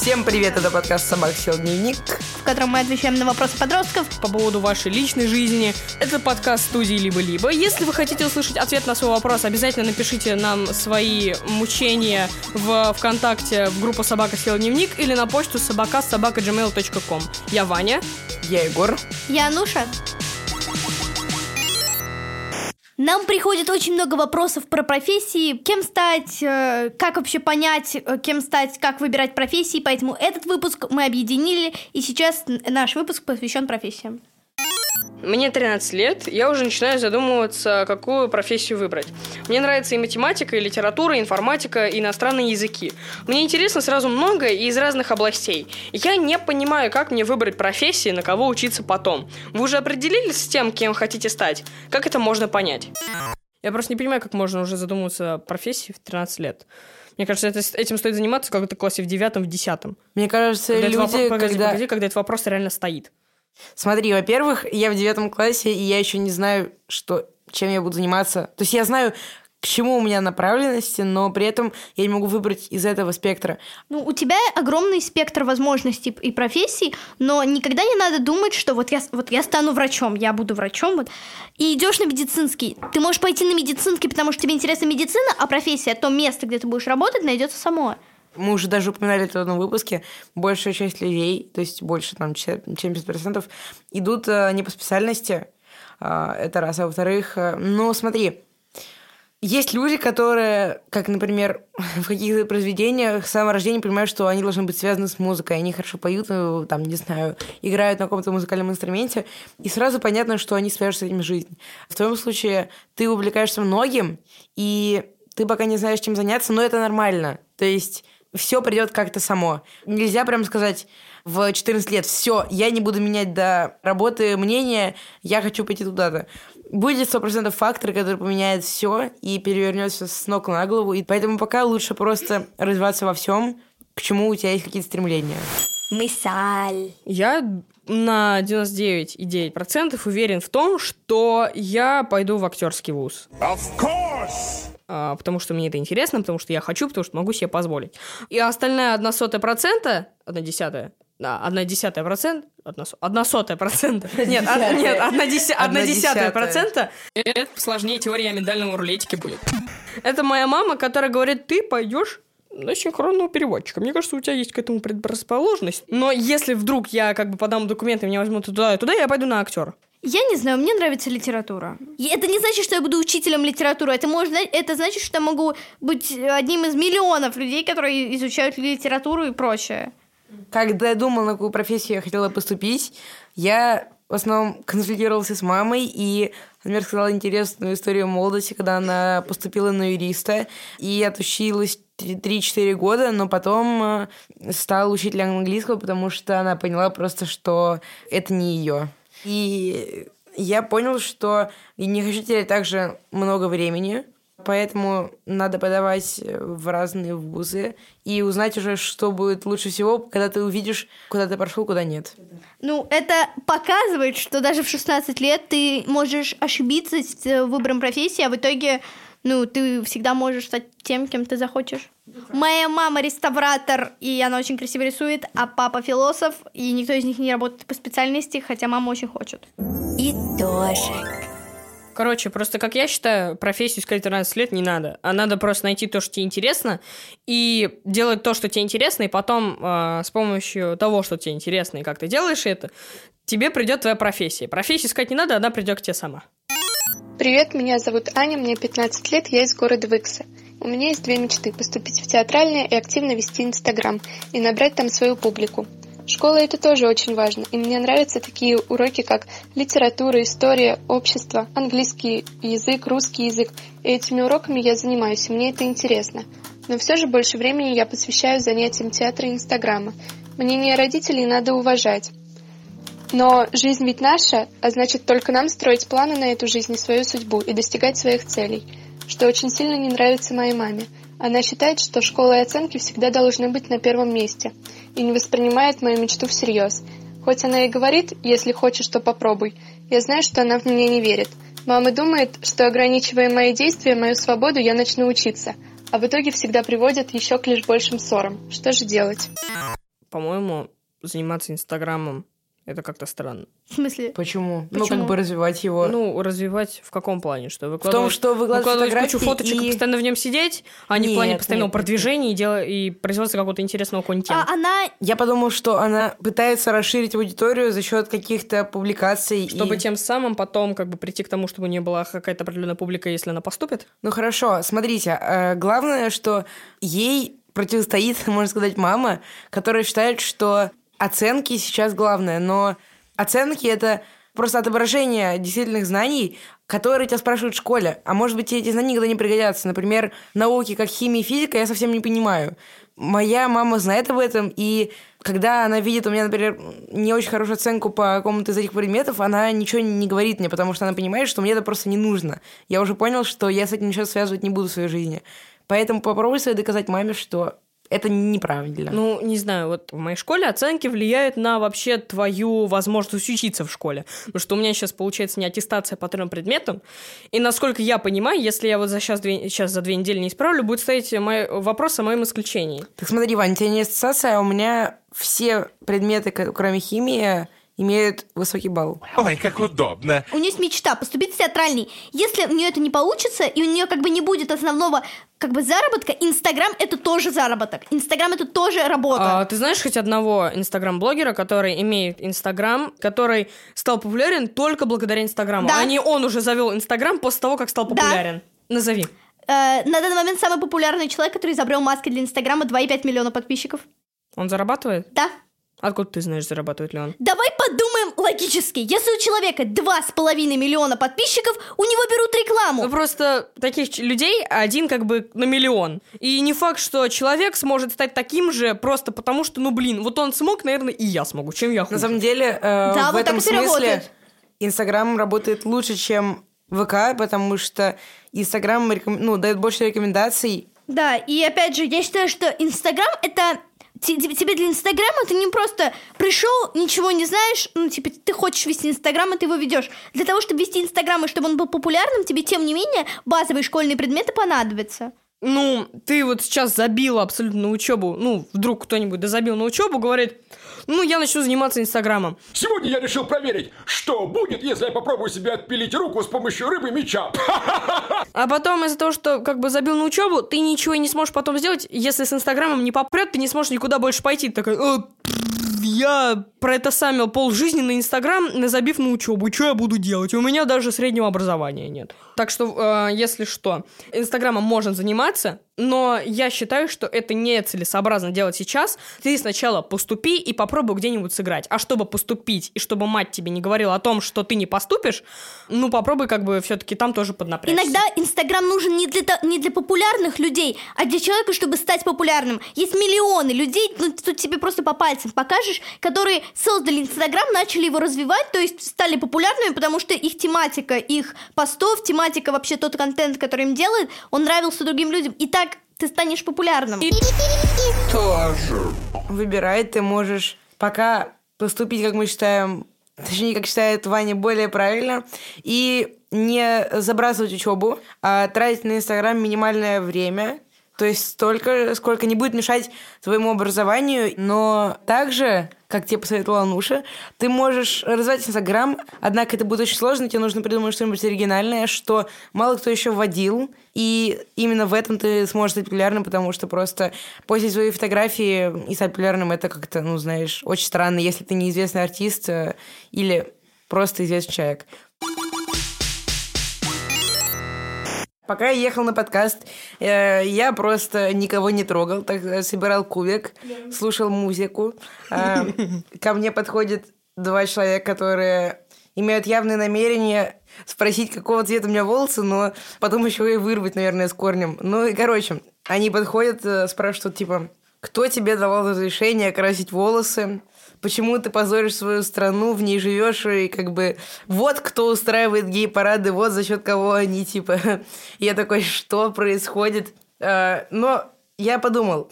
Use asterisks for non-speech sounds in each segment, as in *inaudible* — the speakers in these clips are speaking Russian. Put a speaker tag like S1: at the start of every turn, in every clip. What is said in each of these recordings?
S1: Всем привет, это подкаст «Собак сел дневник».
S2: в котором мы отвечаем на вопросы подростков.
S3: по поводу вашей личной жизни. Это подкаст студии «Либо-либо». Если вы хотите услышать ответ на свой вопрос, обязательно напишите нам свои мучения в ВКонтакте в группу «Собака съела дневник» или на почту собака собака gmail.com. Я Ваня.
S1: Я Егор.
S2: Я Ануша. Нам приходит очень много вопросов про профессии, кем стать, э, как вообще понять, э, кем стать, как выбирать профессии, поэтому этот выпуск мы объединили, и сейчас наш выпуск посвящен профессиям.
S3: Мне 13 лет, я уже начинаю задумываться, какую профессию выбрать. Мне нравится и математика, и литература, и информатика, и иностранные языки. Мне интересно сразу много и из разных областей. Я не понимаю, как мне выбрать профессии, на кого учиться потом. Вы уже определились с тем, кем хотите стать? Как это можно понять? Я просто не понимаю, как можно уже задумываться о профессии в 13 лет. Мне кажется, это, этим стоит заниматься в классе в девятом, в десятом.
S1: Мне кажется,
S3: Когда,
S1: люди,
S3: вопро- погоди,
S1: когда...
S3: погоди, когда этот вопрос реально стоит.
S1: Смотри, во-первых, я в девятом классе, и я еще не знаю, что, чем я буду заниматься. То есть я знаю, к чему у меня направленности, но при этом я не могу выбрать из этого спектра.
S2: Ну, у тебя огромный спектр возможностей и профессий, но никогда не надо думать, что вот я, вот я стану врачом, я буду врачом, вот, и идешь на медицинский. Ты можешь пойти на медицинский, потому что тебе интересна медицина, а профессия, то место, где ты будешь работать, найдется само.
S1: Мы уже даже упоминали это в одном выпуске. Большая часть людей, то есть больше там, чем 70%, идут э, не по специальности. А, Это раз. А во-вторых, э, ну, смотри, есть люди, которые, как, например, *laughs* в каких-то произведениях с самого рождения понимают, что они должны быть связаны с музыкой. Они хорошо поют, э, там, не знаю, играют на каком-то музыкальном инструменте, и сразу понятно, что они свяжут с этим жизнь. В твоем случае ты увлекаешься многим, и ты пока не знаешь, чем заняться, но это нормально. То есть все придет как-то само. Нельзя прям сказать в 14 лет, все, я не буду менять до работы мнение, я хочу пойти туда-то. Будет 100% фактор, который поменяет все и перевернет все с ног на голову. И поэтому пока лучше просто развиваться во всем, к чему у тебя есть какие-то стремления.
S2: Мысаль.
S3: Я на 99,9% уверен в том, что я пойду в актерский вуз.
S4: Of course!
S3: А, потому что мне это интересно, потому что я хочу, потому что могу себе позволить. И остальная одна сотая процента, одна десятая, да, одна десятая процент, одна, одна сотая процента, нет, од- нет, одна, деся- одна
S1: Одна
S3: десятая
S1: десятая.
S3: процента, это сложнее теория миндального рулетики будет. Это моя мама, которая говорит, ты пойдешь на синхронного переводчика. Мне кажется, у тебя есть к этому предрасположенность. Но если вдруг я как бы подам документы, меня возьмут туда и туда, я пойду на актера.
S2: Я не знаю, мне нравится литература. Это не значит, что я буду учителем литературы. Это, может, это значит, что я могу быть одним из миллионов людей, которые изучают литературу и прочее.
S1: Когда я думала, на какую профессию я хотела поступить, я в основном консультировался с мамой и, например, сказала интересную историю молодости, когда она поступила на юриста и отучилась 3-4 года, но потом э, стала учителем английского, потому что она поняла просто, что это не ее. И я понял, что не хочу терять также много времени, Поэтому надо подавать в разные вузы и узнать уже, что будет лучше всего, когда ты увидишь, куда ты прошел, куда нет.
S2: Ну, это показывает, что даже в 16 лет ты можешь ошибиться с выбором профессии, а в итоге, ну, ты всегда можешь стать тем, кем ты захочешь. Моя мама реставратор, и она очень красиво рисует, а папа философ, и никто из них не работает по специальности, хотя мама очень хочет.
S5: Итожек.
S3: Короче, просто, как я считаю, профессию искать в 13 лет не надо. А надо просто найти то, что тебе интересно, и делать то, что тебе интересно, и потом э, с помощью того, что тебе интересно, и как ты делаешь это, тебе придет твоя профессия. Профессию искать не надо, она придет к тебе сама.
S6: Привет, меня зовут Аня, мне 15 лет, я из города Выкса. У меня есть две мечты – поступить в театральное и активно вести Инстаграм, и набрать там свою публику. Школа – это тоже очень важно, и мне нравятся такие уроки, как литература, история, общество, английский язык, русский язык. И этими уроками я занимаюсь, и мне это интересно. Но все же больше времени я посвящаю занятиям театра и Инстаграма. Мнение родителей надо уважать. Но жизнь ведь наша, а значит только нам строить планы на эту жизнь и свою судьбу и достигать своих целей, что очень сильно не нравится моей маме. Она считает, что школа и оценки всегда должны быть на первом месте и не воспринимает мою мечту всерьез. Хоть она и говорит, если хочешь, то попробуй, я знаю, что она в меня не верит. Мама думает, что ограничивая мои действия, мою свободу, я начну учиться, а в итоге всегда приводит еще к лишь большим ссорам. Что же делать?
S3: по-моему, заниматься Инстаграмом это как-то странно.
S2: В смысле?
S1: Почему? Ну,
S2: Почему?
S1: как бы развивать его.
S3: Ну, развивать в каком плане? Что
S1: в
S3: выкладывать,
S1: том, что выкладывать,
S3: кучу фоточек и...
S1: и...
S3: постоянно в нем сидеть, а не в плане
S1: Нет,
S3: постоянного
S1: нет, нет,
S3: продвижения и, дела... и производства какого-то интересного контента.
S2: А она...
S1: Я подумал, что она пытается расширить аудиторию за счет каких-то публикаций.
S3: Чтобы
S1: и...
S3: тем самым потом как бы прийти к тому, чтобы у нее была какая-то определенная публика, если она поступит.
S1: Ну хорошо, смотрите, э, главное, что ей противостоит, *laughs* можно сказать, мама, которая считает, что оценки сейчас главное, но оценки это просто отображение действительных знаний, которые тебя спрашивают в школе. А может быть, эти знания никогда не пригодятся. Например, науки, как химия и физика, я совсем не понимаю. Моя мама знает об этом, и когда она видит у меня, например, не очень хорошую оценку по какому-то из этих предметов, она ничего не говорит мне, потому что она понимает, что мне это просто не нужно. Я уже понял, что я с этим ничего связывать не буду в своей жизни. Поэтому попробуй себе доказать маме, что это неправильно.
S3: Ну, не знаю, вот в моей школе оценки влияют на вообще твою возможность учиться в школе. Потому что у меня сейчас получается не аттестация по трем предметам. И насколько я понимаю, если я вот за сейчас, две, сейчас за две недели не исправлю, будет стоять мой, вопрос о моем исключении.
S1: Так смотри, Вань, у тебя не аттестация, а у меня все предметы, кроме химии, имеют высокий балл.
S4: Ой, как удобно.
S2: У нее есть мечта поступить в театральный. Если у нее это не получится, и у нее как бы не будет основного как бы заработка, Инстаграм это тоже заработок. Инстаграм это тоже работа.
S3: А, ты знаешь хоть одного инстаграм-блогера, который имеет инстаграм, который стал популярен только благодаря инстаграму?
S2: Да.
S3: А не он уже завел инстаграм после того, как стал
S2: Да.
S3: популярен? Назови.
S2: Э, на данный момент самый популярный человек, который изобрел маски для Инстаграма, 2,5 миллиона подписчиков.
S3: Он зарабатывает?
S2: Да.
S3: Откуда ты знаешь, зарабатывает ли он?
S2: Давай подумаем логически. Если у человека 2,5 миллиона подписчиков, у него берут рекламу.
S3: Ну, просто таких людей один как бы на миллион. И не факт, что человек сможет стать таким же просто потому, что, ну, блин, вот он смог, наверное, и я смогу. Чем я хуже?
S1: На самом деле, э,
S2: Да,
S1: в
S2: вот
S1: этом смысле
S2: работает.
S1: Инстаграм работает лучше, чем ВК, потому что Инстаграм реком- ну, дает больше рекомендаций.
S2: Да, и опять же, я считаю, что Инстаграм это те- тебе для Инстаграма ты не просто пришел, ничего не знаешь, ну, типа, ты хочешь вести Инстаграм, и ты его ведешь. Для того, чтобы вести Инстаграм, и чтобы он был популярным, тебе, тем не менее, базовые школьные предметы понадобятся.
S3: Ну, ты вот сейчас забила абсолютно на учебу. Ну, вдруг кто-нибудь да забил на учебу, говорит, ну, я начну заниматься Инстаграмом.
S4: Сегодня я решил проверить, что будет, если я попробую себе отпилить руку с помощью рыбы меча. *laughs*
S3: А потом из-за того, что как бы забил на учебу, ты ничего и не сможешь потом сделать. Если с Инстаграмом не попрет, ты не сможешь никуда больше пойти. Ты такой, «Э, я про это самил пол жизни на Инстаграм, забив на учебу. Что я буду делать? У меня даже среднего образования нет. Так что, э, если что, Инстаграмом можно заниматься, но я считаю, что это нецелесообразно делать сейчас. Ты сначала поступи и попробуй где-нибудь сыграть. А чтобы поступить, и чтобы мать тебе не говорила о том, что ты не поступишь, ну попробуй как бы все-таки там тоже поднапрячься.
S2: Иногда Инстаграм нужен не для, не для популярных людей, а для человека, чтобы стать популярным. Есть миллионы людей, ну, тут тебе просто по пальцам покажешь, которые создали Инстаграм, начали его развивать, то есть стали популярными, потому что их тематика, их постов, тематика, вообще тот контент, который им делают, он нравился другим людям. И так ты станешь популярным.
S1: Выбирай, ты можешь пока поступить, как мы считаем, точнее, как считает Ваня, более правильно, и не забрасывать учебу, а тратить на Инстаграм минимальное время, то есть столько, сколько не будет мешать твоему образованию, но также, как тебе посоветовала Нуша, ты можешь развивать Инстаграм, однако это будет очень сложно, тебе нужно придумать что-нибудь оригинальное, что мало кто еще вводил, и именно в этом ты сможешь стать популярным, потому что просто постить свои фотографии и стать популярным, это как-то, ну, знаешь, очень странно, если ты неизвестный артист э, или просто известный человек. Пока я ехал на подкаст, э, я просто никого не трогал, так э, собирал кубик, слушал музыку. Э, ко мне подходят два человека, которые имеют явное намерение спросить, какого цвета у меня волосы, но потом еще и вырвать, наверное, с корнем. Ну и, короче, они подходят, э, спрашивают, типа, кто тебе давал разрешение красить волосы? Почему ты позоришь свою страну, в ней живешь, и как бы вот кто устраивает гей-парады, вот за счет кого они, типа. *laughs* Я такой, что происходит? А, Но я подумал,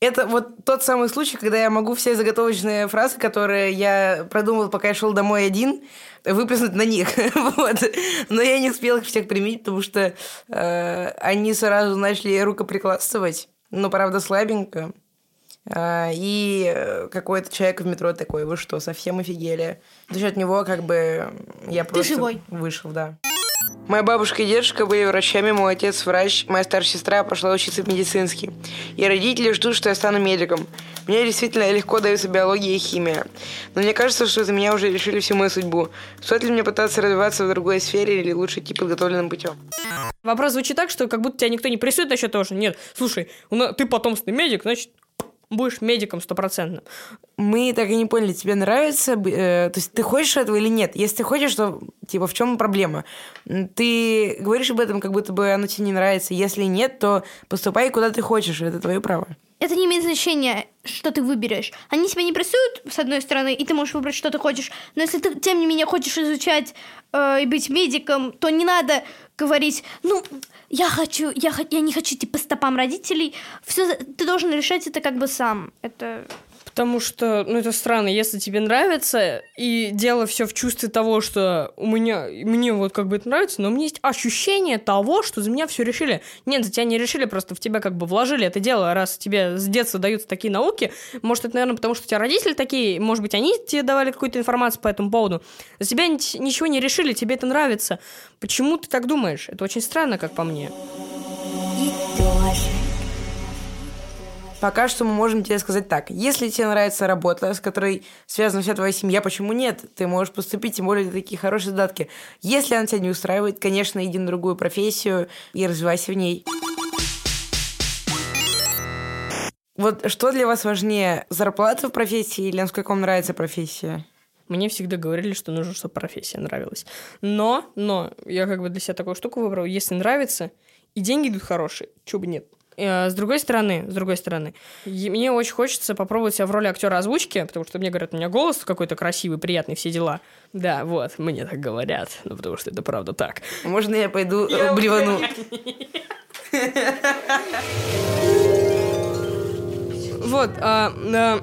S1: это вот тот самый случай, когда я могу все заготовочные фразы, которые я продумал, пока я шел домой один, выплеснуть на них. *laughs* вот. Но я не успел их всех применить, потому что э, они сразу начали рукоприкладствовать. Но, правда, слабенько. А, И какой-то человек в метро такой, вы что, совсем офигели? За счет него как бы я просто
S2: живой.
S1: вышел, да. Моя бабушка и дедушка были врачами, мой отец врач, моя старшая сестра пошла учиться в медицинский. И родители ждут, что я стану медиком. Мне действительно легко даются биология и химия. Но мне кажется, что за меня уже решили всю мою судьбу. Стоит ли мне пытаться развиваться в другой сфере или лучше идти подготовленным путем?
S3: Вопрос звучит так, что как будто тебя никто не прессует насчет того, что нет, слушай, ты потомственный медик, значит, будешь медиком стопроцентным.
S1: Мы так и не поняли, тебе нравится, э, то есть ты хочешь этого или нет? Если ты хочешь, то типа в чем проблема? Ты говоришь об этом, как будто бы оно тебе не нравится. Если нет, то поступай куда ты хочешь, это твое право.
S2: Это не имеет значения, что ты выберешь. Они тебя не прессуют, с одной стороны, и ты можешь выбрать, что ты хочешь. Но если ты, тем не менее, хочешь изучать э, и быть медиком, то не надо говорить, ну, я хочу, я, я не хочу идти по стопам родителей. Все, ты должен решать это как бы сам. Это
S3: Потому что, ну, это странно, если тебе нравится, и дело все в чувстве того, что у меня, мне вот как бы это нравится, но у меня есть ощущение того, что за меня все решили. Нет, за тебя не решили, просто в тебя как бы вложили это дело, раз тебе с детства даются такие науки. Может, это, наверное, потому что у тебя родители такие, может быть, они тебе давали какую-то информацию по этому поводу. За тебя ни- ничего не решили, тебе это нравится. Почему ты так думаешь? Это очень странно, как по мне.
S5: И тоже.
S1: Пока что мы можем тебе сказать так. Если тебе нравится работа, с которой связана вся твоя семья, почему нет? Ты можешь поступить, тем более такие хорошие задатки. Если она тебя не устраивает, конечно, иди на другую профессию и развивайся в ней. Вот что для вас важнее, зарплата в профессии или насколько вам нравится профессия?
S3: Мне всегда говорили, что нужно, чтобы профессия нравилась. Но, но, я как бы для себя такую штуку выбрал. Если нравится, и деньги идут хорошие, чего бы нет. Э, С другой стороны, с другой стороны, мне очень хочется попробовать себя в роли актера озвучки, потому что мне говорят, у меня голос какой-то красивый, приятный, все дела. Да, вот, мне так говорят, ну потому что это правда так.
S1: Можно я пойду э, блевану? *laughs*
S3: Вот, а, а,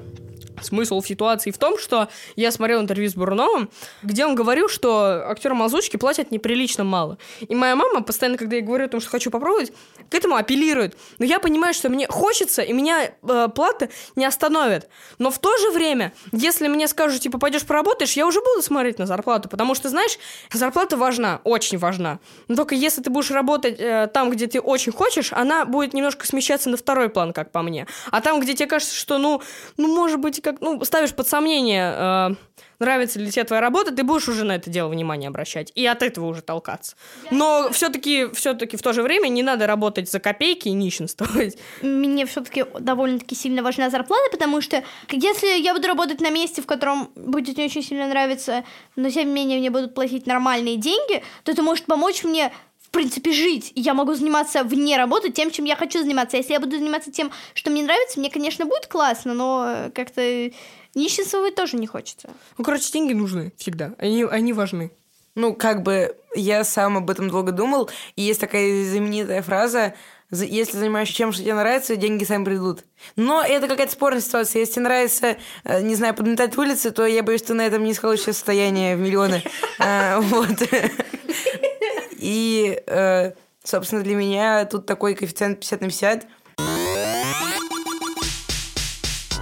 S3: смысл ситуации в том, что я смотрел интервью с Бурновым, где он говорил, что актерам озвучки платят неприлично мало. И моя мама постоянно, когда я говорю о том, что хочу попробовать, к этому апеллирует. Но я понимаю, что мне хочется, и меня э, плата не остановит. Но в то же время, если мне скажут, типа, пойдешь поработаешь, я уже буду смотреть на зарплату, потому что, знаешь, зарплата важна, очень важна. Но только если ты будешь работать э, там, где ты очень хочешь, она будет немножко смещаться на второй план, как по мне. А там, где тебе кажется, что, ну, ну, может быть, как, ну, ставишь под сомнение, э, нравится ли тебе твоя работа, ты будешь уже на это дело внимание обращать и от этого уже толкаться. Но все-таки, все-таки в то же время не надо работать за копейки и нищенствовать. *laughs*
S2: мне все-таки довольно-таки сильно важна зарплата, потому что если я буду работать на месте, в котором будет не очень сильно нравиться, но тем не менее мне будут платить нормальные деньги, то это может помочь мне в принципе, жить. Я могу заниматься вне работы тем, чем я хочу заниматься. Если я буду заниматься тем, что мне нравится, мне, конечно, будет классно, но как-то нищенствовать тоже не хочется.
S3: Ну, короче, деньги нужны всегда, они, они важны.
S1: Ну, как бы я сам об этом долго думал, и есть такая знаменитая фраза «За- если занимаешься чем, что тебе нравится, деньги сами придут. Но это какая-то спорная ситуация. Если тебе нравится, э, не знаю, подметать улицы, то я боюсь, что на этом не сколочишь состояние в миллионы. А, *laughs* Вот. И, э, собственно, для меня тут такой коэффициент 50 на 50.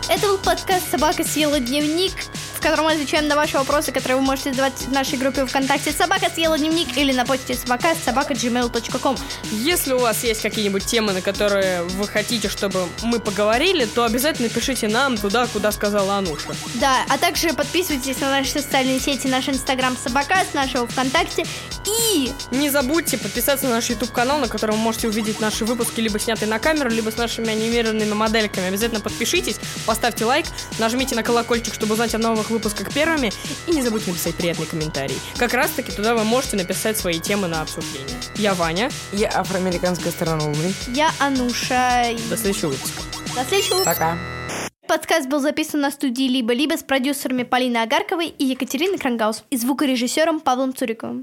S2: Это был подкаст «Собака съела дневник», котором мы отвечаем на ваши вопросы, которые вы можете задавать в нашей группе ВКонтакте «Собака съела дневник» или на почте собака собака gmail.com.
S3: Если у вас есть какие-нибудь темы, на которые вы хотите, чтобы мы поговорили, то обязательно пишите нам туда, куда сказала Ануша.
S2: Да, а также подписывайтесь на наши социальные сети, наш инстаграм собака, с нашего ВКонтакте и
S3: Не забудьте подписаться на наш YouTube-канал, на котором вы можете увидеть наши выпуски, либо снятые на камеру, либо с нашими анимированными модельками. Обязательно подпишитесь, поставьте лайк, нажмите на колокольчик, чтобы узнать о новых выпусках первыми, и не забудьте написать приятный комментарий. Как раз-таки туда вы можете написать свои темы на обсуждение. Я Ваня.
S1: Я афроамериканская сторона Луны.
S2: я Ануша.
S3: До следующего выпуска.
S2: До следующего.
S1: Пока.
S2: Подкаст был записан на студии «Либо-либо» с продюсерами Полиной Агарковой и Екатериной Крангаус и звукорежиссером Павлом Цуриковым.